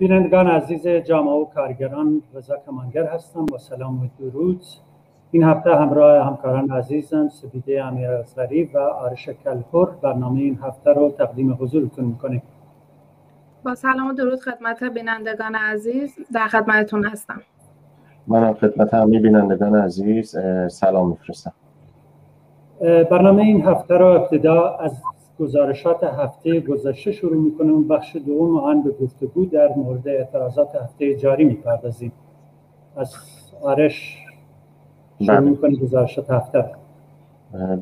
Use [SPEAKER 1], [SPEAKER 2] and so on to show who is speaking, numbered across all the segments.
[SPEAKER 1] بینندگان عزیز جامعه و کارگران رضا کمانگر هستم. با سلام و درود. این هفته همراه همکاران عزیزم سپیده امیر اصغری و آرش کلپور برنامه این هفته رو تقدیم حضورتون می‌کنیم.
[SPEAKER 2] با سلام و درود خدمت بینندگان عزیز در خدمتتون هستم.
[SPEAKER 3] منم خدمت همه بینندگان عزیز سلام میفرستم.
[SPEAKER 1] برنامه این هفته رو ابتدا از گزارشات هفته گذشته شروع می‌کنیم بخش دوم آن به گفتگو در مورد اعتراضات هفته جاری می‌پردازیم. از آرش شروع بله. می‌کنیم گزارشات هفته.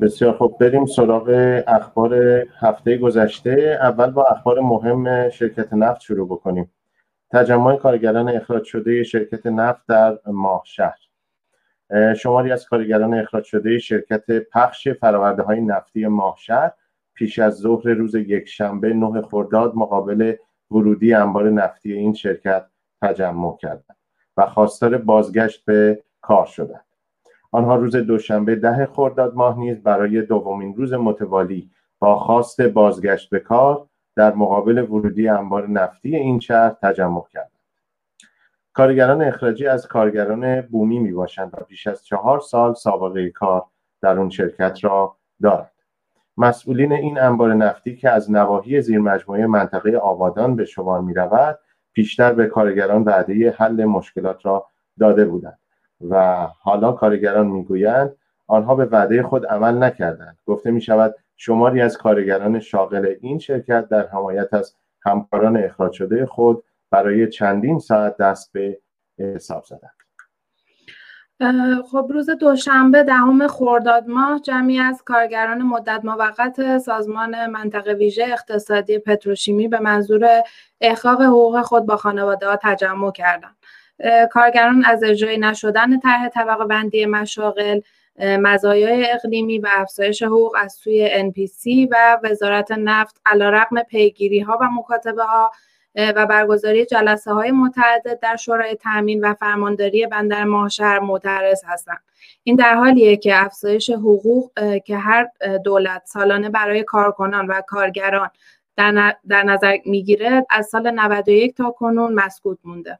[SPEAKER 3] بسیار خوب. بریم سراغ اخبار هفته گذشته. اول با اخبار مهم شرکت نفت شروع بکنیم. تجمع کارگران اخراج شده شرکت نفت در ماه شهر. شماری از کارگران اخراج شده شرکت پخش فراورده های نفتی ماهشهر پیش از ظهر روز یکشنبه نه خرداد مقابل ورودی انبار نفتی این شرکت تجمع کردند و خواستار بازگشت به کار شدند. آنها روز دوشنبه ده خرداد ماه نیز برای دومین روز متوالی با خواست بازگشت به کار در مقابل ورودی انبار نفتی این شهر تجمع کردند. کارگران اخراجی از کارگران بومی می باشند و پیش از چهار سال سابقه کار در اون شرکت را دارند. مسئولین این انبار نفتی که از نواحی زیر مجموعه منطقه آبادان به شمار می رود پیشتر به کارگران وعده حل مشکلات را داده بودند و حالا کارگران می‌گویند آنها به وعده خود عمل نکردند. گفته می شود شماری از کارگران شاغل این شرکت در حمایت از همکاران اخراج شده خود برای چندین ساعت دست به حساب زدند.
[SPEAKER 2] خب روز دوشنبه دهم خرداد ماه جمعی از کارگران مدت موقت سازمان منطقه ویژه اقتصادی پتروشیمی به منظور احقاق حقوق خود با خانواده ها تجمع کردند. کارگران از اجرای نشدن طرح طبقه بندی مشاغل مزایای اقلیمی و افزایش حقوق از سوی NPC و وزارت نفت علیرغم پیگیری ها و مکاتبه ها و برگزاری جلسه های متعدد در شورای تامین و فرمانداری بندر ماهشهر معترض هستند. این در حالیه که افزایش حقوق که هر دولت سالانه برای کارکنان و کارگران در, نظر می‌گیره از سال 91 تا کنون مسکوت مونده.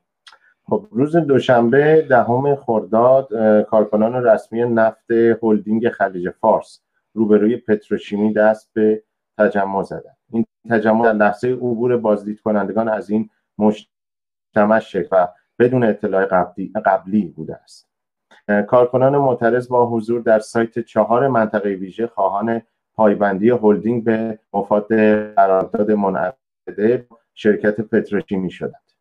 [SPEAKER 3] خب روز دوشنبه دهم خرداد کارکنان رسمی نفت هلدینگ خلیج فارس روبروی پتروشیمی دست به تجمع زدند. این تجمع در لحظه عبور بازدید کنندگان از این مجتمع شکل و بدون اطلاع قبلی, قبلی بوده است کارکنان معترض با حضور در سایت چهار منطقه ویژه خواهان پایبندی هلدینگ به مفاد قرارداد منعقده شرکت پتروشیمی شدند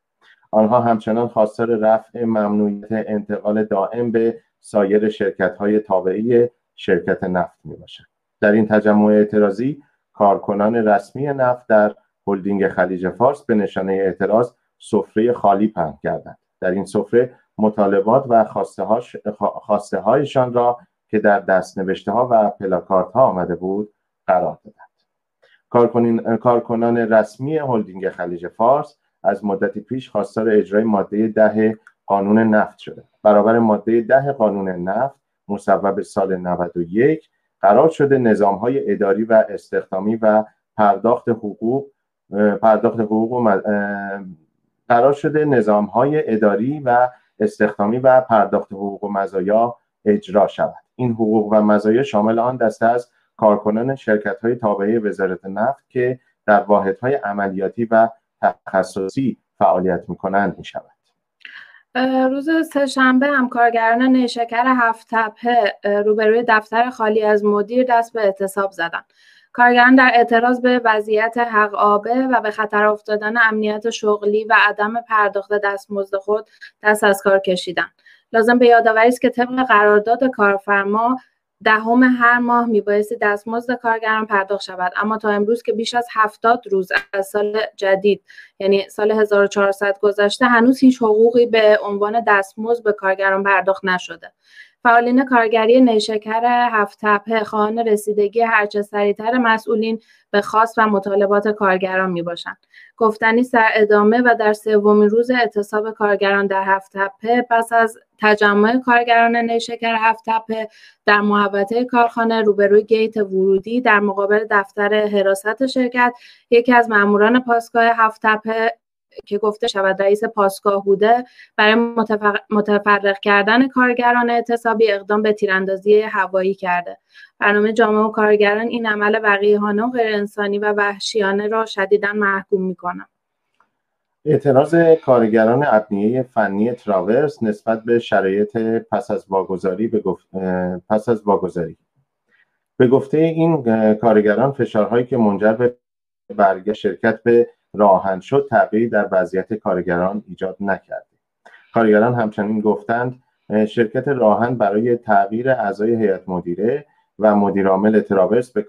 [SPEAKER 3] آنها همچنان خواستار رفع ممنوعیت انتقال دائم به سایر شرکت های تابعی شرکت نفت می باشند. در این تجمع اعتراضی کارکنان رسمی نفت در هلدینگ خلیج فارس به نشانه اعتراض سفره خالی پهن کردند. در این سفره مطالبات و خواسته هایشان را که در دست نوشته ها و پلاکارت ها آمده بود قرار دادند. کارکنان رسمی هلدینگ خلیج فارس از مدتی پیش خواستار اجرای ماده ده قانون نفت شده. برابر ماده ده قانون نفت مصوب سال 91 قرار شده نظام های اداری و استخدامی و پرداخت حقوق پرداخت حقوق و قرار شده نظام های اداری و استخدامی و پرداخت حقوق و مزایا اجرا شود. این حقوق و مزایا شامل آن دسته از کارکنان شرکت های تابعه وزارت نفت که در واحد های عملیاتی و تخصصی فعالیت می کنند می شود
[SPEAKER 2] روز سهشنبه هم کارگران نیشکر هفت تپه روبروی دفتر خالی از مدیر دست به اعتصاب زدند. کارگران در اعتراض به وضعیت حق آبه و به خطر افتادن امنیت شغلی و عدم پرداخت دستمزد خود دست از کار کشیدند. لازم به یادآوری است که طبق قرارداد کارفرما دهم هر ماه میبایستی دستمزد کارگران پرداخت شود. اما تا امروز که بیش از هفتاد روز از سال جدید یعنی سال 1400 گذشته هنوز هیچ حقوقی به عنوان دستمزد به کارگران پرداخت نشده. فعالین کارگری نیشکر هفت تپه خواهان رسیدگی هرچه سریعتر مسئولین به خاص و مطالبات کارگران می باشند. گفتنی سر ادامه و در سومین روز اعتصاب کارگران در هفت تپه پس از تجمع کارگران نیشکر هفت تپه در محوطه کارخانه روبروی گیت ورودی در مقابل دفتر حراست شرکت یکی از ماموران پاسگاه هفت تپه که گفته شود رئیس پاسگاه بوده برای متفرق کردن کارگران اعتصابی اقدام به تیراندازی هوایی کرده. برنامه جامعه و کارگران این عمل وقیحانه و غیر انسانی و وحشیانه را شدیدا محکوم می‌کنم
[SPEAKER 3] اعتراض کارگران ابنیه فنی تراورس نسبت به شرایط پس از واگذاری به گفت... پس از واگذاری. به گفته این کارگران فشارهایی که منجر به برگشت شرکت به راهن شد تغییری در وضعیت کارگران ایجاد نکرده. کارگران همچنین گفتند شرکت راهن برای تغییر اعضای هیئت مدیره و مدیرعامل تراورس به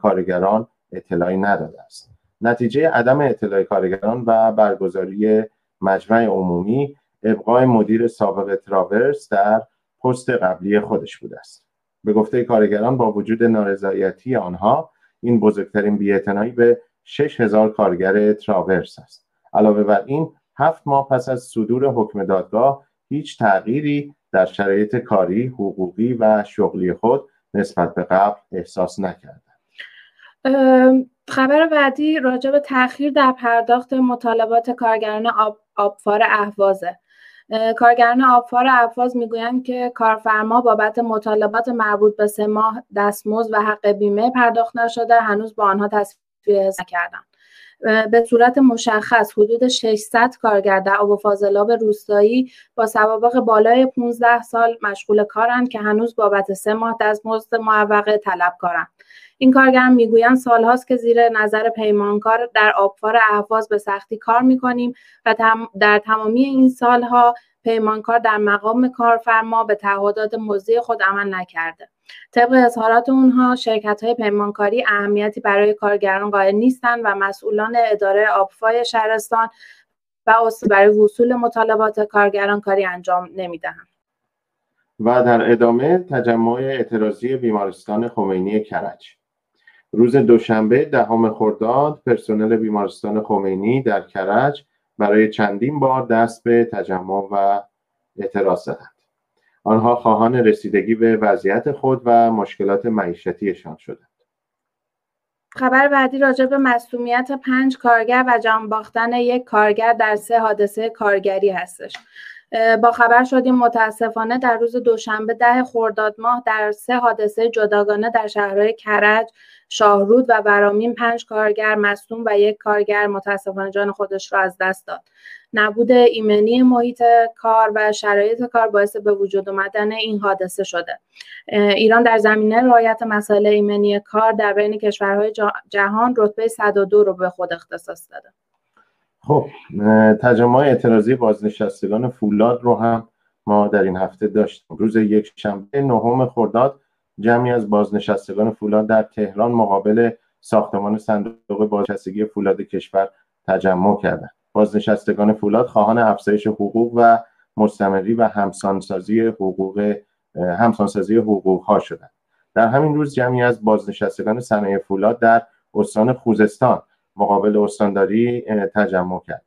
[SPEAKER 3] کارگران اطلاعی نداده است. نتیجه عدم اطلاع کارگران و برگزاری مجمع عمومی ابقای مدیر سابق تراورس در پست قبلی خودش بوده است. به گفته کارگران با وجود نارضایتی آنها این بزرگترین بیاعتنایی به 6000 کارگر تراورس است علاوه بر این هفت ماه پس از صدور حکم دادگاه هیچ تغییری در شرایط کاری، حقوقی و شغلی خود نسبت به قبل احساس نکردند.
[SPEAKER 2] خبر بعدی راجع به تاخیر در پرداخت مطالبات کارگران آب، آبفار اهوازه کارگران آبفار اهواز می‌گویند که کارفرما بابت مطالبات مربوط به سه ماه دستمزد و حق بیمه پرداخت نشده هنوز با آنها تصفیه نکردند به صورت مشخص حدود 600 کارگر در آب و فاضلاب روستایی با سوابق بالای 15 سال مشغول کارند که هنوز بابت سه ماه دستمزد معوقه طلب کارند این کارگران می‌گویند سالهاست که زیر نظر پیمانکار در آبفار اهواز به سختی کار می‌کنیم و در تمامی این سالها پیمانکار در مقام کارفرما به تعهدات موضوع خود عمل نکرده. طبق اظهارات اونها شرکت های پیمانکاری اهمیتی برای کارگران قائل نیستند و مسئولان اداره آبفای شهرستان و برای وصول مطالبات کارگران کاری انجام نمی‌دهند.
[SPEAKER 3] و در ادامه تجمع اعتراضی بیمارستان خمینی کرج. روز دوشنبه دهم خرداد پرسنل بیمارستان خمینی در کرج برای چندین بار دست به تجمع و اعتراض زدند. آنها خواهان رسیدگی به وضعیت خود و مشکلات معیشتیشان شدند.
[SPEAKER 2] خبر بعدی راجع به مصومیت پنج کارگر و جان باختن یک کارگر در سه حادثه کارگری هستش. با خبر شدیم متاسفانه در روز دوشنبه ده خرداد ماه در سه حادثه جداگانه در شهرهای کرج، شاهرود و برامین پنج کارگر مصدوم و یک کارگر متاسفانه جان خودش را از دست داد. نبود ایمنی محیط کار و شرایط کار باعث به وجود آمدن این حادثه شده. ایران در زمینه رعایت مسائل ایمنی کار در بین کشورهای جهان رتبه 102 رو به خود اختصاص داده.
[SPEAKER 3] خب تجمع اعتراضی بازنشستگان فولاد رو هم ما در این هفته داشتیم. روز یک شنبه نهم خرداد جمعی از بازنشستگان فولاد در تهران مقابل ساختمان صندوق بازنشستگی فولاد کشور تجمع کردند. بازنشستگان فولاد خواهان افزایش حقوق و مستمری و همسانسازی حقوق همسانسازی حقوق ها شدند. در همین روز جمعی از بازنشستگان صنایع فولاد در استان خوزستان مقابل استانداری تجمع کرد.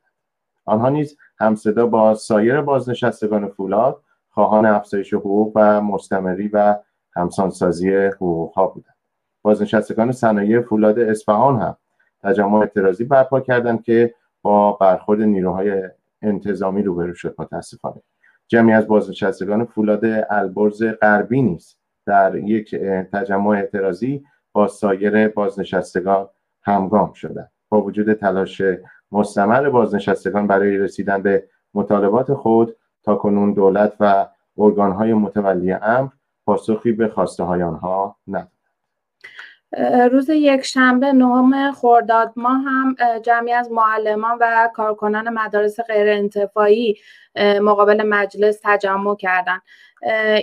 [SPEAKER 3] آنها نیز همصدا با سایر بازنشستگان فولاد خواهان افزایش حقوق و مستمری و همسانسازی حقوق ها بودند. بازنشستگان صنایع فولاد اصفهان هم تجمع اعتراضی برپا کردند که با برخورد نیروهای انتظامی روبرو شد متاسفانه. جمعی از بازنشستگان فولاد البرز غربی نیز در یک تجمع اعتراضی با سایر بازنشستگان همگام شدند. با وجود تلاش مستمر بازنشستگان برای رسیدن به مطالبات خود تا کنون دولت و ارگانهای متولی امر پاسخی به خواسته های آنها ندادند
[SPEAKER 2] روز یک شنبه نهم خرداد ما هم جمعی از معلمان و کارکنان مدارس غیر انتفاعی مقابل مجلس تجمع کردند.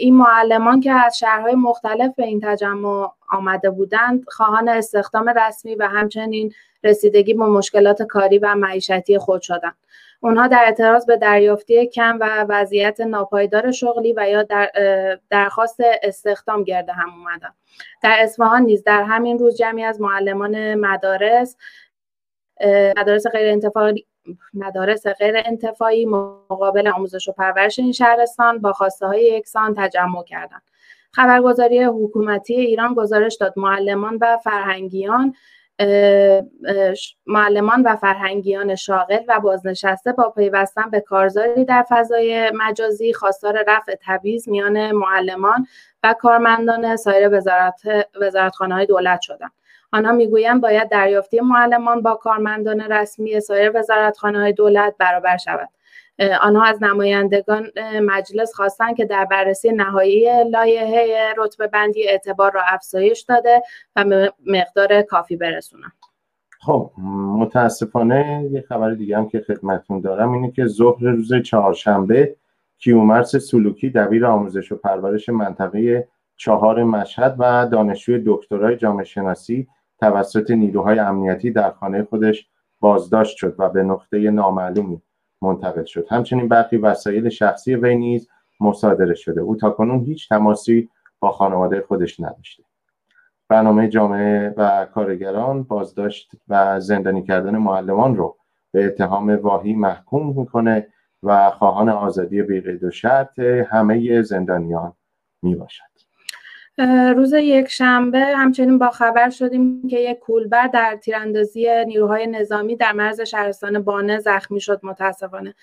[SPEAKER 2] این معلمان که از شهرهای مختلف به این تجمع آمده بودند خواهان استخدام رسمی و همچنین رسیدگی با مشکلات کاری و معیشتی خود شدند. اونها در اعتراض به دریافتی کم و وضعیت ناپایدار شغلی و یا در درخواست استخدام گرده هم اومدن. در اصفهان نیز در همین روز جمعی از معلمان مدارس مدارس غیر انتفاعی مدارس غیر انتفاعی مقابل آموزش و پرورش این شهرستان با خواسته های یکسان تجمع کردند. خبرگزاری حکومتی ایران گزارش داد معلمان و فرهنگیان معلمان و فرهنگیان شاغل و بازنشسته با پیوستن به کارزاری در فضای مجازی خواستار رفع تبعیض میان معلمان و کارمندان سایر وزارت وزارتخانه های دولت شدند آنها می‌گویند باید دریافتی معلمان با کارمندان رسمی سایر وزارتخانه های دولت برابر شود. آنها از نمایندگان مجلس خواستند که در بررسی نهایی لایحه رتبه بندی اعتبار را افزایش داده و مقدار کافی برسونند.
[SPEAKER 3] خب متاسفانه یه خبر دیگه هم که خدمتون دارم اینه که ظهر روز چهارشنبه کیومرس سلوکی دبیر آموزش و پرورش منطقه چهار مشهد و دانشجوی دکترای جامعه شناسی توسط نیروهای امنیتی در خانه خودش بازداشت شد و به نقطه نامعلومی منتقل شد. همچنین برخی وسایل شخصی وی نیز مصادره شده. او تاکنون هیچ تماسی با خانواده خودش نداشته. برنامه جامعه و کارگران بازداشت و زندانی کردن معلمان رو به اتهام واهی محکوم می‌کنه و خواهان آزادی بیقید و شرط همه زندانیان می باشد.
[SPEAKER 2] روز یک شنبه همچنین با خبر شدیم که یک کولبر در تیراندازی نیروهای نظامی در مرز شهرستان بانه زخمی شد متاسفانه.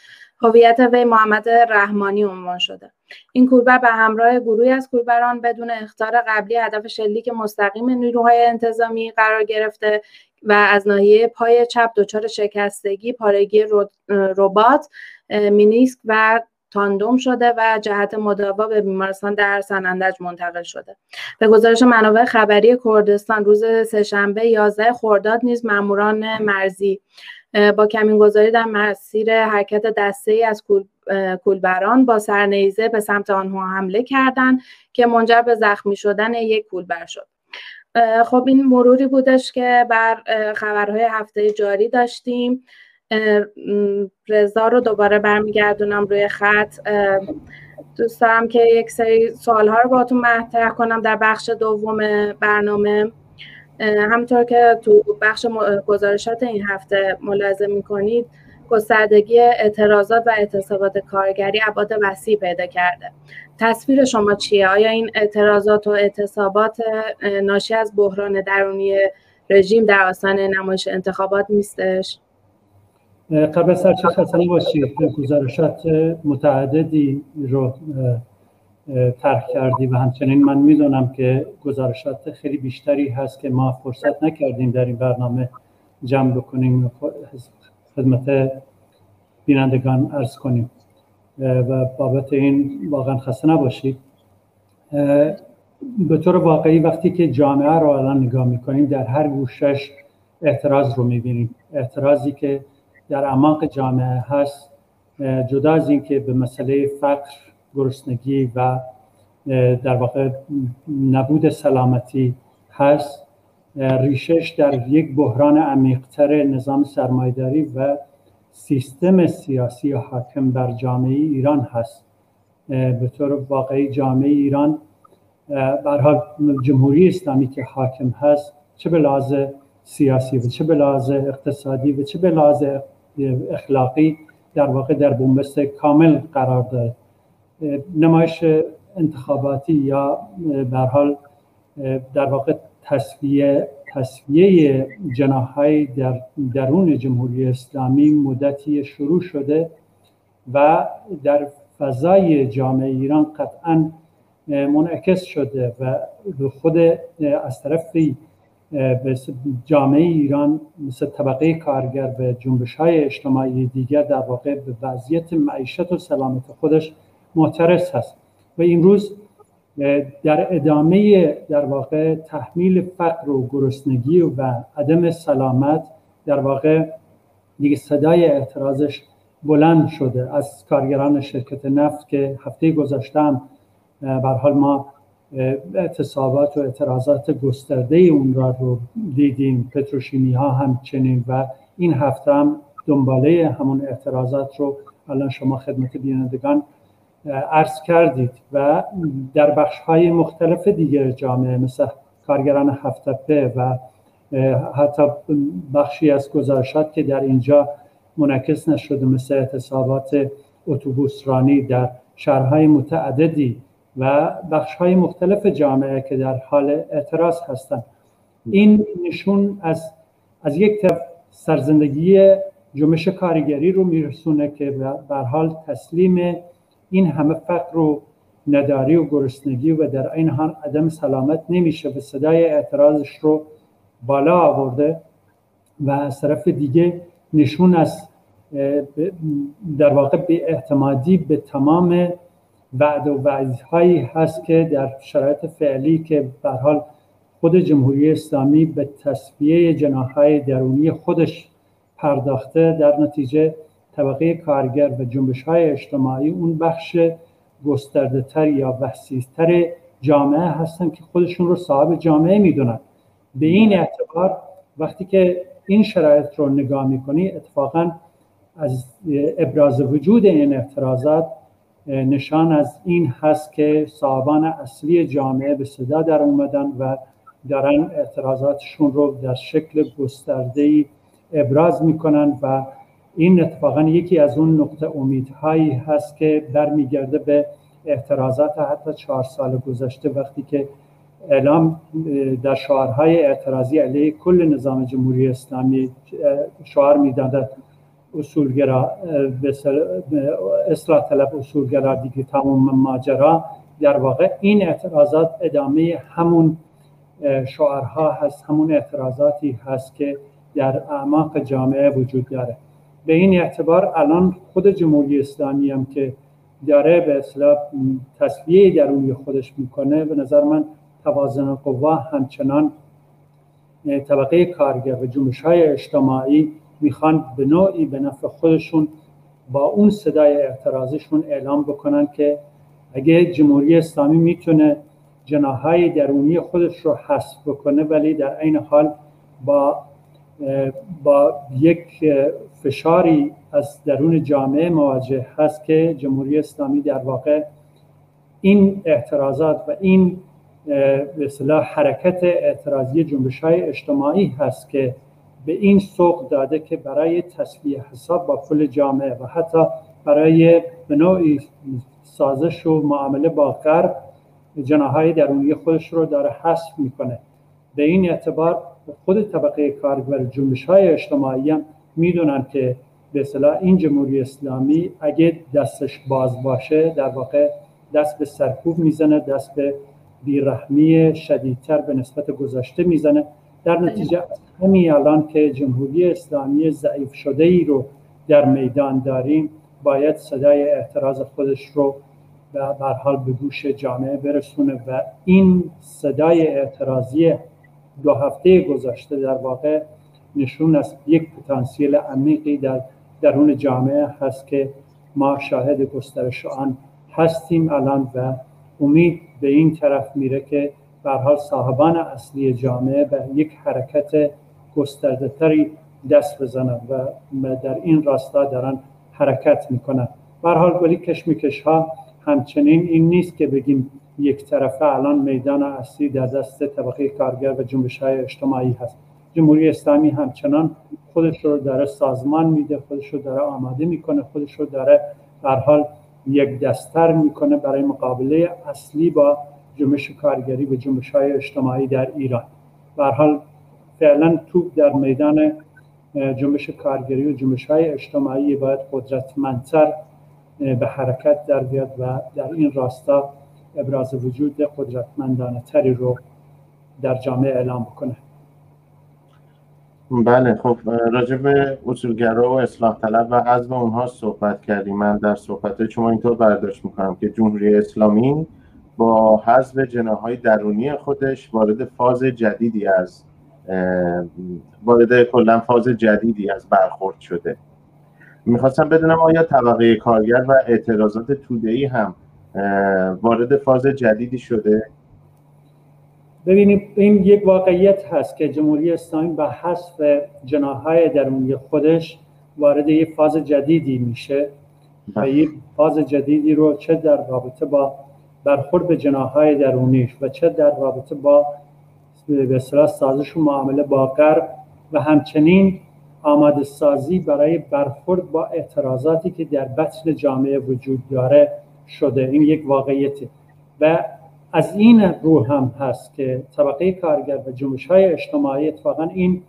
[SPEAKER 2] هویت وی محمد رحمانی عنوان شده. این کولبر به همراه گروهی از کولبران بدون اختار قبلی هدف شلیک مستقیم نیروهای انتظامی قرار گرفته و از ناحیه پای چپ دچار شکستگی پارگی ربات مینیسک و تاندوم شده و جهت مداوا به بیمارستان در سنندج منتقل شده. به گزارش منابع خبری کردستان روز سهشنبه 11 خرداد نیز ماموران مرزی با کمین گذاری در مسیر حرکت دسته ای از کولبران با سرنیزه به سمت آنها حمله کردند که منجر به زخمی شدن یک کولبر شد. خب این مروری بودش که بر خبرهای هفته جاری داشتیم. رضا رو دوباره برمیگردونم روی خط. دوست دارم که یک سری سوال ها رو باتون مطرح کنم در بخش دوم برنامه. همطور که تو بخش گزارشات این هفته ملاحظه می‌کنید گستردگی اعتراضات و اعتصابات کارگری ابعاد وسیع پیدا کرده. تصویر شما چیه؟ آیا این اعتراضات و اعتصابات ناشی از بحران درونی رژیم در آستان نمایش انتخابات نیستش؟
[SPEAKER 1] قبل از هر چه باشی گزارشات متعددی رو طرح کردی و همچنین من می‌دونم که گزارشات خیلی بیشتری هست که ما فرصت نکردیم در این برنامه جمع بکنیم. خدمت بینندگان ارز کنیم. و بابت این واقعا خسته نباشید به طور واقعی وقتی که جامعه رو الان نگاه می‌کنیم در هر گوشش اعتراض رو می‌بینیم. اعتراضی که در اعماق جامعه هست جدا از اینکه به مسئله فقر گرسنگی و در واقع نبود سلامتی هست. ریشش در یک بحران عمیقتر نظام سرمایداری و سیستم سیاسی حاکم بر جامعه ایران هست. به طور واقعی جامعه ایران برحال جمهوری اسلامی که حاکم هست چه به سیاسی و چه به اقتصادی و چه به لحاظ اخلاقی در واقع در بومبست کامل قرار داره نمایش انتخاباتی یا در حال در واقع تصویه تصویه جناهای در درون جمهوری اسلامی مدتی شروع شده و در فضای جامعه ایران قطعا منعکس شده و خود از طرفی جامعه ایران مثل طبقه کارگر به جنبش های اجتماعی دیگر در واقع به وضعیت معیشت و سلامت خودش معترض هست. و امروز در ادامه در واقع تحمیل فقر و گرسنگی و عدم سلامت در واقع دیگه صدای اعتراضش بلند شده. از کارگران شرکت نفت که هفته گذاشتم بر حال ما اعتصابات و اعتراضات گسترده اون را رو دیدیم. پتروشیمی ها همچنین و این هفته هم دنباله همون اعتراضات رو الان شما خدمت بینندگان عرض کردید و در بخش های مختلف دیگر جامعه مثل کارگران هفتپه و حتی بخشی از گزارشات که در اینجا منعکس نشده مثل اعتصابات اتوبوس رانی در شهرهای متعددی و بخش های مختلف جامعه که در حال اعتراض هستند. این نشون از از یک طرف سرزندگی جنبش کارگری رو میرسونه که به حال تسلیم این همه فقر و نداری و گرسنگی و در این حال عدم سلامت نمیشه و صدای اعتراضش رو بالا آورده و از طرف دیگه نشون از در واقع به اعتمادی به تمام وعد و وعدهایی هست که در شرایط فعلی که به حال خود جمهوری اسلامی به تصفیه جناهای درونی خودش پرداخته در نتیجه طبقه کارگر و جنبش های اجتماعی اون بخش گسترده تر یا وسیعتر جامعه هستن که خودشون رو صاحب جامعه می‌دونن. به این اعتبار وقتی که این شرایط رو نگاه می‌کنی اتفاقا از ابراز وجود این اعتراضات نشان از این هست که صاحبان اصلی جامعه به صدا در اومدن و دارن اعتراضاتشون رو در شکل گسترده ابراز می‌کنن و این اتفاقا یکی از اون نقطه امیدهایی هست که برمیگرده به اعتراضات حتی چهار سال گذشته وقتی که اعلام در شعارهای اعتراضی علیه کل نظام جمهوری اسلامی شعار می‌دادند. اصولگرا اصلاح طلب اصولگرا دیگه تمام ماجرا در واقع. این اعتراضات ادامه همون شعارها هست همون اعتراضاتی هست که در اعماق جامعه وجود داره. به این اعتبار الان خود جمهوری اسلامی هم که داره به اصلاح تصویه درونی خودش می‌کنه به نظر من توازن قوا همچنان طبقه کارگر و جنبش های اجتماعی می‌خوان به نوعی به نفع خودشون با اون صدای اعتراضشون اعلام بکنن که اگه جمهوری اسلامی می‌تونه جناهای درونی خودش رو حذف بکنه ولی در عین حال با با یک فشاری از درون جامعه مواجه هست که جمهوری اسلامی در واقع این اعتراضات و این به حرکت اعتراضی جنبش های اجتماعی هست که به این سوق داده که برای تصویه حساب با کل جامعه و حتی برای به نوعی سازش و معامله با غرب جناهای درونی خودش رو داره حذف می‌کنه. به این اعتبار خود طبقه کارگر جنبش های اجتماعی هم می‌دونن که به اصطلاح این جمهوری اسلامی اگه دستش باز باشه در واقع دست به سرکوب می‌زنه دست به بیرحمی شدیدتر به نسبت گذشته می‌زنه. در نتیجه همین الان که جمهوری اسلامی ضعیف شده ای رو در میدان داریم باید صدای اعتراض خودش رو به حال به گوش جامعه برسونه و این صدای اعتراضی دو هفته گذشته در واقع نشون از یک پتانسیل عمیقی در درون جامعه هست که ما شاهد گسترش آن هستیم الان و امید به این طرف میره که حال صاحبان اصلی جامعه به یک حرکت گسترده تری دست بزنند و در این راستا دارن حرکت می‌کنن. حال ولی کشمکش ها همچنین این نیست که بگیم یک طرفه الان میدان اصلی در دست طبقه کارگر و جنبش های اجتماعی هست. جمهوری اسلامی همچنان خودش رو داره سازمان میده خودش رو داره آماده می‌کنه خودش رو داره در حال یک دستر می‌کنه برای مقابله اصلی با جنبش کارگری و جنبش های اجتماعی در ایران. به حال فعلا توپ در میدان جنبش کارگری و جنبش های اجتماعی باید قدرتمندتر به حرکت در بیاد و در این راستا ابراز وجود قدرتمندانه تری رو در جامعه اعلام بکنه.
[SPEAKER 3] بله خب راجع اصولگرا و اصلاح طلب و عزم اونها صحبت کردیم. من در صحبت شما اینطور برداشت می‌کنم که جمهوری اسلامی با حذف جناهای درونی خودش وارد فاز جدیدی از وارد کلا فاز جدیدی از برخورد شده. می‌خواستم بدونم آیا طبقه کارگر و اعتراضات توده‌ای هم وارد فاز جدیدی شده؟
[SPEAKER 1] ببینید این یک واقعیت هست که جمهوری اسلامی به حذف جناهای درونی خودش وارد یک فاز جدیدی میشه. و بله. یک فاز جدیدی رو چه در رابطه با برخورد به جناهای درونیش و چه در رابطه با به سازش و معامله با غرب و همچنین آماده سازی برای برخورد با اعتراضاتی که در بطن جامعه وجود داره شده. این یک واقعیته. و از این رو هم هست که طبقه کارگر و جنبش های اجتماعی اتفاقا این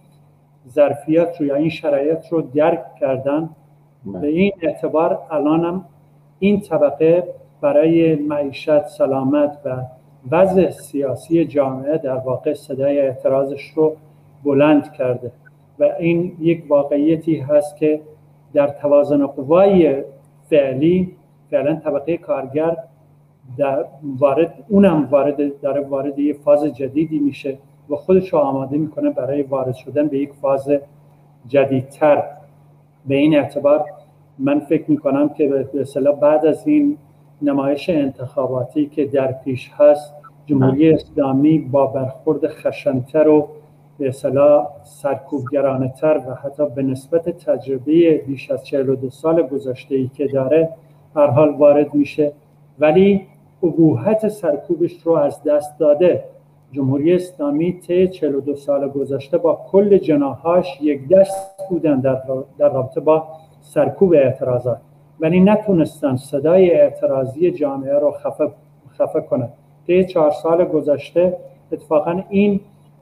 [SPEAKER 1] ظرفیت رو یا این شرایط رو درک کردن.
[SPEAKER 3] بله.
[SPEAKER 1] به این اعتبار الانم این طبقه برای معیشت سلامت و وضع سیاسی جامعه در واقع صدای اعتراضش رو بلند کرده. و این یک واقعیتی هست که در توازن قوای فعلی فعلا طبقه کارگر در وارد اونم وارد در وارد یه فاز جدیدی میشه و خودش رو آماده می‌کنه برای وارد شدن به یک فاز جدیدتر. به این اعتبار من فکر می‌کنم که به بعد از این نمایش انتخاباتی که در پیش هست جمهوری اسلامی با برخورد خشنتر و به اصطلاح سرکوبگرانه تر و حتی به نسبت تجربه بیش از 42 سال گذشته ای که داره هر حال وارد میشه. ولی ابوحت سرکوبش رو از دست داده. جمهوری اسلامی طی 42 سال گذشته با کل جناهاش یک دست بودن در رابطه با سرکوب اعتراضات. ولی نتونستن صدای اعتراضی جامعه رو خفه, خفه کنند طی چهار سال گذشته اتفاقا این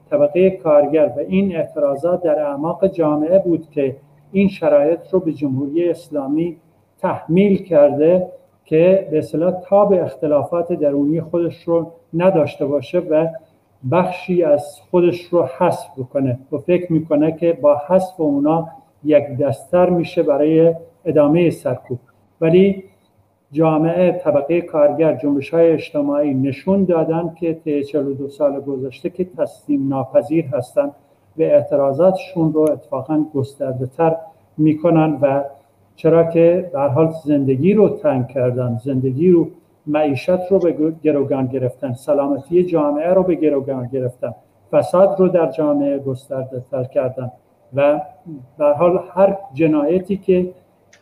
[SPEAKER 1] طبقه کارگر و این اعتراضات در اعماق جامعه بود که این شرایط رو به جمهوری اسلامی تحمیل کرده که به اصطلاح تاب اختلافات درونی خودش رو نداشته باشه و بخشی از خودش رو حذف بکنه. و فکر می‌کنه که با حذف اونا یک دستر میشه برای ادامه سرکوب. ولی جامعه طبقه کارگر جنبش های اجتماعی نشون دادن که طی 42 سال گذشته که تسلیم ناپذیر هستند و اعتراضاتشون رو اتفاقا گسترده تر می‌کنن و چرا که در حال زندگی رو تنگ کردن زندگی رو معیشت رو به گروگان گرفتن سلامتی جامعه رو به گروگان گرفتن فساد رو در جامعه گسترده تر کردن و در حال هر جنایتی که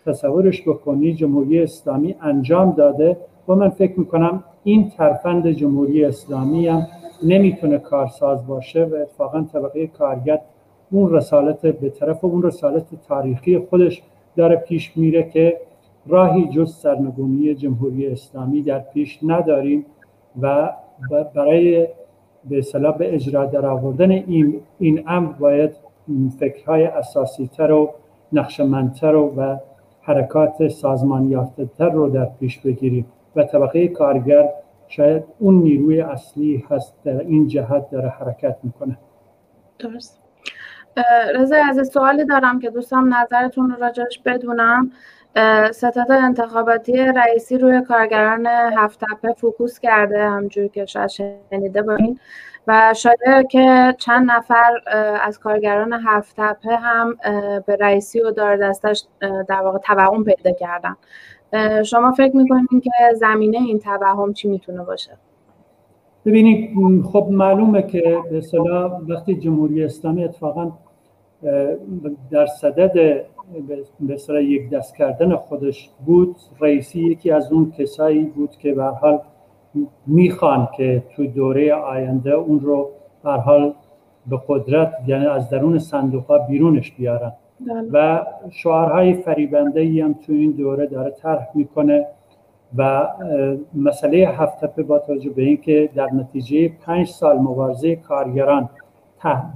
[SPEAKER 1] تصورش بکنی جمهوری اسلامی انجام داده و من فکر می‌کنم این ترفند جمهوری اسلامی هم نمی‌تونه کارساز باشه و اتفاقا طبقه کارگر اون رسالت به طرف اون رسالت تاریخی خودش داره پیش میره که راهی جز سرنگونی جمهوری اسلامی در پیش نداریم و برای به صلاح به اجرا در آوردن این این امر باید فکرهای اساسی تر و نقشمندتر و حرکات سازمان تر رو در پیش بگیریم و طبقه کارگر شاید اون نیروی اصلی هست در این جهت داره حرکت می‌کنه.
[SPEAKER 2] درست. رضا از سوالی دارم که دوستم نظرتون رو راجعش بدونم. ستاد انتخاباتی رئیسی روی کارگران هفت تپه فوکوس کرده همجور که شاید شنیده این. و شاید که چند نفر از کارگران هفت تپه هم به رئیسی و دار دستش در واقع توهم پیدا کردن. شما فکر می‌کنید که زمینه این توهم چی می‌تونه باشه؟
[SPEAKER 1] ببینید خب معلومه که به وقتی جمهوری اسلامی اتفاقا در صدد به یک دست کردن خودش بود رئیسی یکی از اون کسایی بود که به حال می‌خوان که تو دوره آینده اون رو به حال به قدرت یعنی از درون صندوق ها بیرونش بیارن بله. و شعارهای فریبنده ای هم تو این دوره داره طرح می‌کنه و مسئله هفته با توجه به اینکه در نتیجه پنج سال مبارزه کارگران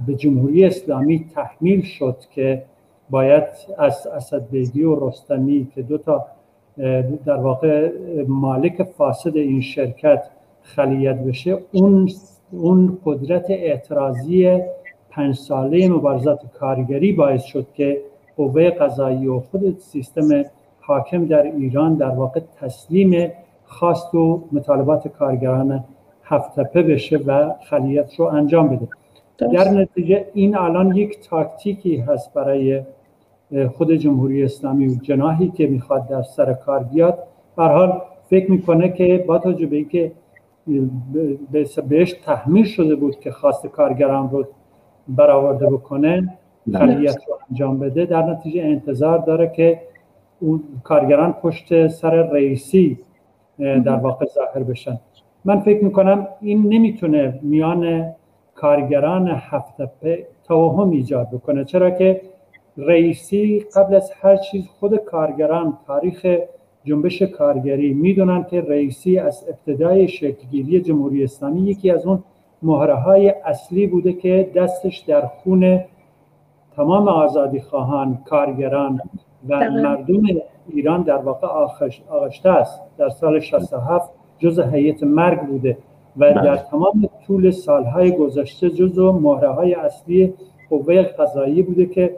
[SPEAKER 1] به جمهوری اسلامی تحمیل شد که باید از اسدبیگی و رستمی که دو تا در واقع مالک فاسد این شرکت خلیت بشه اون اون قدرت اعتراضی پنج ساله مبارزات کارگری باعث شد که قوه قضایی و خود سیستم حاکم در ایران در واقع تسلیم خواست و مطالبات کارگران هفتپه بشه و خلیت رو انجام بده. در نتیجه این الان یک تاکتیکی هست برای خود جمهوری اسلامی و جناحی که می‌خواد در سر کار بیاد حال فکر می‌کنه که با توجه به اینکه بهش تحمیل شده بود که خواست کارگران رو برآورده بکنه خلیت رو انجام بده در نتیجه انتظار داره که اون کارگران پشت سر رئیسی در واقع ظاهر بشن. من فکر می‌کنم این نمی‌تونه میان کارگران هفته توهم ایجاد بکنه. چرا که رئیسی قبل از هر چیز خود کارگران تاریخ جنبش کارگری. می‌دونن که رئیسی از ابتدای شکلگیری جمهوری اسلامی یکی از اون مهره های اصلی بوده که دستش در خون تمام آزادی خواهان کارگران و مردم ایران در واقع آغشته است. در سال 67 جز هیئت مرگ بوده و بله. در تمام طول سالهای گذشته جزو مهره های اصلی قوه قضایی بوده که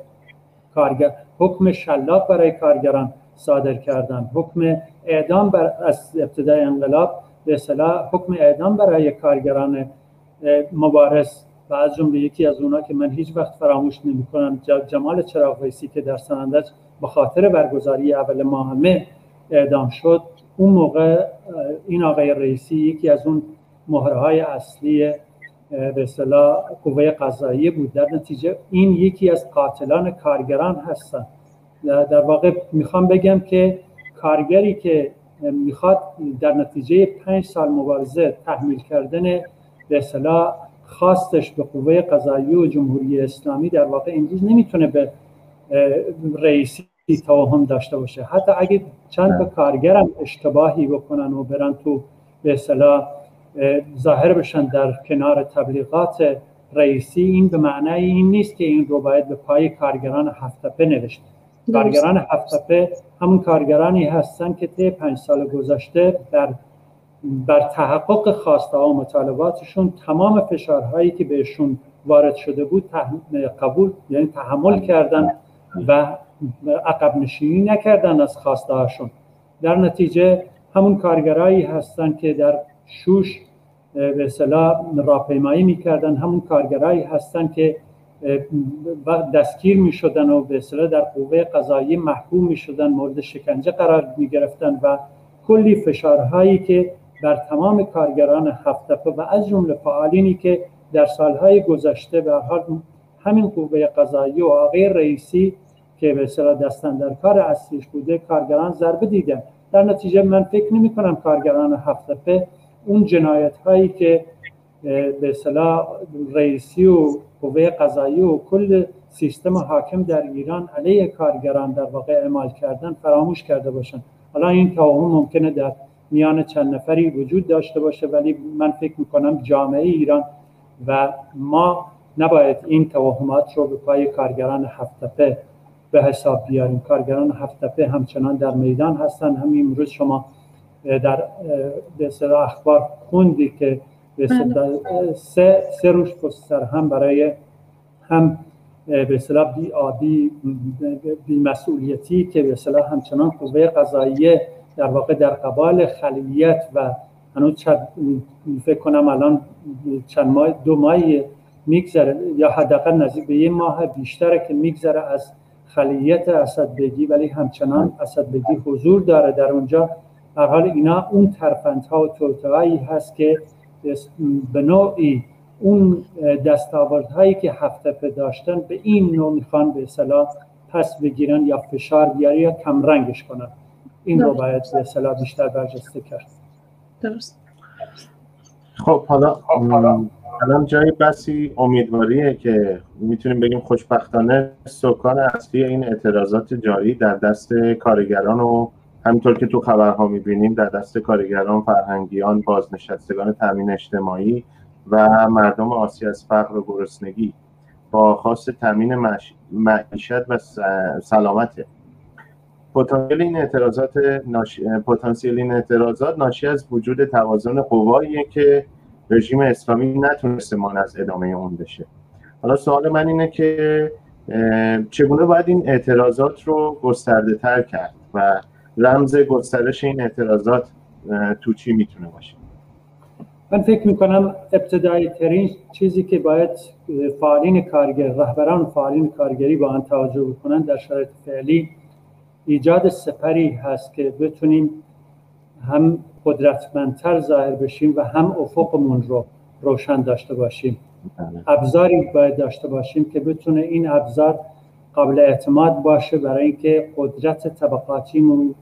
[SPEAKER 1] کارگر حکم شلاق برای کارگران صادر کردن. حکم اعدام بر از ابتدای انقلاب به اصطلاح حکم اعدام برای کارگران مبارز. و از جمله یکی از اونا که من هیچ وقت فراموش نمی‌کنم جمال چراغ که در سنندج به خاطر برگزاری اول ماه همه اعدام شد اون موقع این آقای رئیسی یکی از اون مهره اصلی به اصطلاح قوه قضایی بود. در نتیجه این یکی از قاتلان کارگران هستن. در واقع می‌خوام بگم که کارگری که می‌خواد در نتیجه پنج سال مبارزه تحمیل کردن به اصطلاح خواستش به قوه قضایی و جمهوری اسلامی در واقع امروز نمی‌تونه به رئیسی توهم داشته باشه. حتی اگه چند تا کارگرم اشتباهی بکنن و برن تو به اصطلاح ظاهر بشن در کنار تبلیغات رئیسی. این به معنای این نیست که این رو باید به پای کارگران هفتپه نوشت کارگران هفتپه همون کارگرانی هستن که طی پنج سال گذشته در بر تحقق خواسته ها و مطالباتشون تمام فشارهایی که بهشون وارد شده بود قبول یعنی تحمل کردن و عقب نشینی نکردن از خواسته هاشون. در نتیجه همون کارگرایی هستن که در شوش به اصطلاح راهپیمایی می‌کردن. همون کارگرایی هستن که دستگیر می‌شدن و به اصطلاح در قوه قضایی محکوم می‌شدن مورد شکنجه قرار می‌گرفتن و کلی فشارهایی که بر تمام کارگران هفتپه و از جمله فعالینی که در سالهای گذشته به حال همین قوه قضایی و آقای رئیسی که به اصطلاح دستن در کار اصلیش بوده کارگران ضربه دیدن. در نتیجه من فکر نمی کنم کارگران هفتپه اون جنایت هایی که به اصطلاح رئیسی و قوه قضایی و کل سیستم حاکم در ایران علیه کارگران در واقع اعمال کردن فراموش کرده باشن. حالا این توهم ممکنه در میان چند نفری وجود داشته باشه ولی من فکر می‌کنم جامعه ایران و ما نباید این توهمات رو به پای کارگران هفتپه به حساب بیاریم. کارگران هفتپه همچنان در میدان هستن. همین امروز شما در به اخبار خوندی که بله. سه, سه روز پستر هم برای هم به اصطلاح بی آبی بی مسئولیتی که به اصطلاح همچنان قوه قضاییه در واقع در قبال خلیت و هنوز چند فکر کنم الان چند ماه دو ماهی میگذره یا حداقل نزدیک به یه ماه بیشتره که میگذره از خلیت اسد بگی ولی همچنان اسد بگی حضور داره در اونجا در حال اینا اون ترفندها و توتهایی هست که به نوعی اون دستاوردهایی که هفته داشتن به این نوع می‌خوان به اصطلاح پس بگیرن یا فشار بیاری یا کمرنگش کنن. این رو باید به اصطلاح بیشتر برجسته کرد.
[SPEAKER 2] درست.
[SPEAKER 3] خب حالا الان جای بسی امیدواریه که می‌تونیم بگیم خوشبختانه سکان اصلی این اعتراضات جاری در دست کارگران و همینطور که تو خبرها می‌بینیم در دست کارگران فرهنگیان بازنشستگان تامین اجتماعی و مردم آسی از فقر و گرسنگی با خواست تامین معیشت و سلامت. پتانسیل این اعتراضات ناشی... پتانسیل این اعتراضات ناشی از وجود توازن قواییه که رژیم اسلامی نتونسته مان از ادامه اون بشه. حالا سوال من اینه که چگونه باید این اعتراضات رو گسترده تر کرد و رمز گسترش این اعتراضات تو چی می‌تونه باشه
[SPEAKER 1] من فکر می‌کنم ابتدایی ترین چیزی که باید فعالین کارگر رهبران فعالین کارگری با آن توجه بکنن در شرایط فعلی ایجاد سپری هست که بتونیم هم قدرتمندتر ظاهر بشیم و هم افقمون رو روشن داشته باشیم بله. ابزاری باید داشته باشیم که بتونه این ابزار قابل اعتماد باشه برای اینکه قدرت طبقاتیمون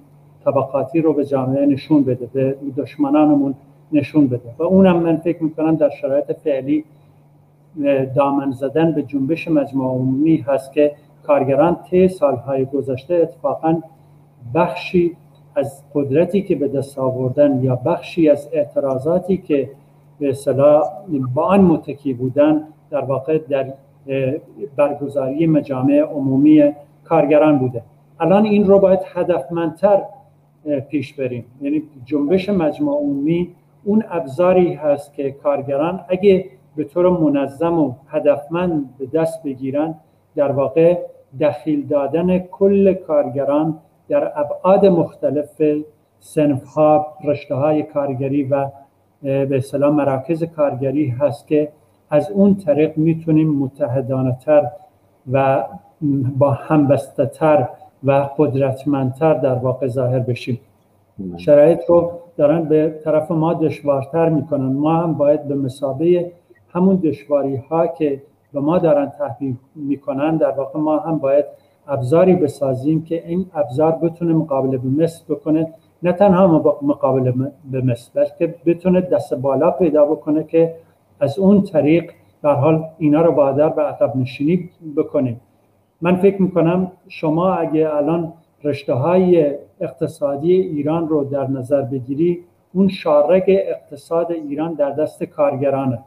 [SPEAKER 1] طبقاتی رو به جامعه نشون بده به دشمنانمون نشون بده. و اونم من فکر می‌کنم در شرایط فعلی دامن زدن به جنبش مجموع عمومی هست که کارگران طی سالهای گذشته اتفاقا بخشی از قدرتی که به دست آوردن یا بخشی از اعتراضاتی که به اصطلاح با آن متکی بودن در واقع در برگزاری مجامع عمومی کارگران بوده. الان این رو باید هدفمندتر پیش بریم. یعنی جنبش مجمع عمومی اون ابزاری هست که کارگران اگه به طور منظم و هدفمند به دست بگیرن در واقع دخیل دادن کل کارگران در ابعاد مختلف سنف ها رشته های کارگری و به اصطلاح مراکز کارگری هست که از اون طریق می‌تونیم متحدانه تر و با همبسته تر و قدرتمندتر در واقع ظاهر بشیم. شرایط رو دارن به طرف ما دشوارتر می‌کنن. ما هم باید به مسابه همون دشواری ها که به ما دارن تحمیل می‌کنن در واقع ما هم باید ابزاری بسازیم که این ابزار بتونه مقابله به مثل بکنه. نه تنها مقابله به مثل بلکه بتونه دست بالا پیدا بکنه که از اون طریق در حال اینا رو بادر به عقب نشینی بکنیم. من فکر می‌کنم شما اگه الان رشته های اقتصادی ایران رو در نظر بگیری اون شارک اقتصاد ایران در دست کارگرانه.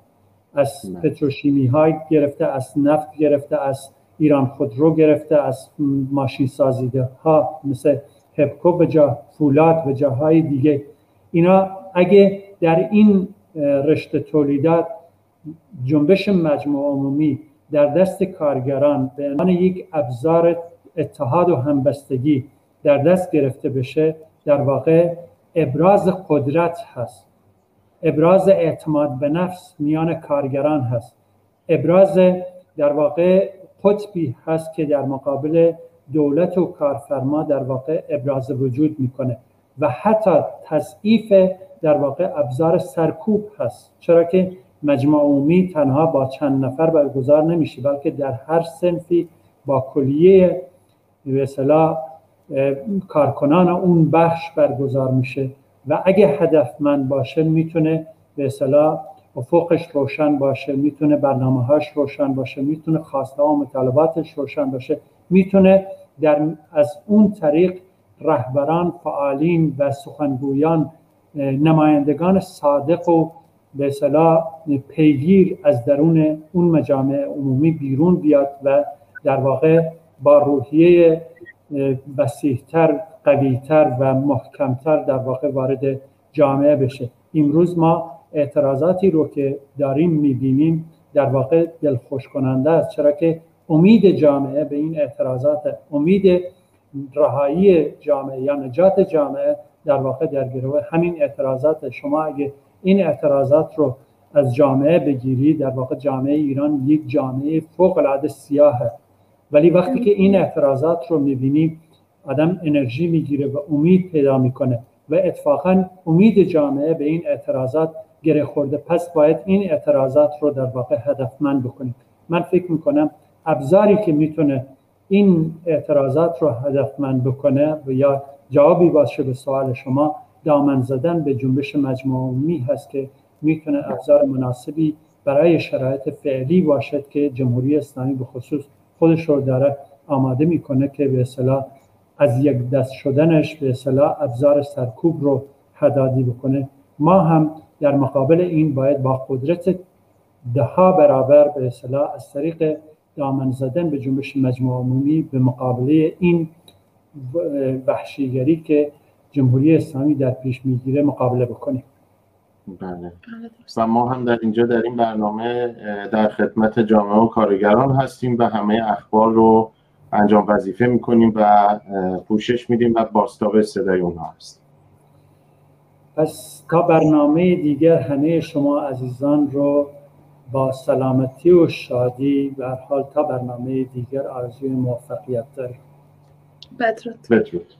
[SPEAKER 1] از پتروشیمی های گرفته از نفت گرفته از ایران خودرو گرفته از ماشین سازی ها مثل هپکو به جا فولاد به جاهای دیگه. اینا اگه در این رشته تولیدات جنبش مجموع عمومی در دست کارگران به عنوان یک ابزار اتحاد و همبستگی در دست گرفته بشه در واقع ابراز قدرت هست. ابراز اعتماد به نفس میان کارگران هست. ابراز در واقع قطبی هست که در مقابل دولت و کارفرما در واقع ابراز وجود می‌کنه و حتی تضعیف در واقع ابزار سرکوب هست. چرا که مجمع عمومی تنها با چند نفر برگزار نمیشه بلکه در هر سنفی با کلیه به کارکنان اون بخش برگزار میشه. و اگه هدفمند باشه می‌تونه به اصطلاح افقش روشن باشه می‌تونه برنامه هاش روشن باشه می‌تونه خواسته و مطالباتش روشن باشه می‌تونه در از اون طریق رهبران فعالین و سخنگویان نمایندگان صادق و به اصطلاح پیگیر از درون اون مجامع عمومی بیرون بیاد و در واقع با روحیه وسیحتر قویتر و محکمتر در واقع وارد جامعه بشه. امروز ما اعتراضاتی رو که داریم می‌بینیم در واقع دلخوش کننده است. چرا که امید جامعه به این اعتراضات امید رهایی جامعه یا نجات جامعه در واقع در گروه همین اعتراضات شما اگه این اعتراضات رو از جامعه بگیری در واقع جامعه ایران یک جامعه فوق العاده سیاهه. ولی وقتی که این اعتراضات رو می‌بینی آدم انرژی می‌گیره و امید پیدا می‌کنه و اتفاقا امید جامعه به این اعتراضات گره خورده. پس باید این اعتراضات رو در واقع هدفمند بکنیم. من فکر می‌کنم ابزاری که می‌تونه این اعتراضات رو هدفمند بکنه و یا جوابی باشه به سوال شما دامن زدن به جنبش مجموعی هست که می‌تونه ابزار مناسبی برای شرایط فعلی باشد که جمهوری اسلامی به خصوص خودش رو داره آماده می‌کنه که به اصطلاح از یک دست شدنش به اصطلاح ابزار سرکوب رو هدادی بکنه. ما هم در مقابل این باید با قدرت ده برابر به اصطلاح از طریق دامن زدن به جنبش مجموع به مقابله این وحشیگری که جمهوری اسلامی در پیش می‌گیره مقابله بکنیم
[SPEAKER 3] بله. و ما هم در اینجا در این برنامه در خدمت جامعه و کارگران هستیم و همه اخبار رو انجام وظیفه می‌کنیم و پوشش میدیم و باستاب صدای اونها هست
[SPEAKER 1] پس تا برنامه دیگر همه شما عزیزان رو با سلامتی و شادی و حال تا برنامه دیگر آرزوی موفقیت داریم.
[SPEAKER 2] بدرود.
[SPEAKER 3] بدرود.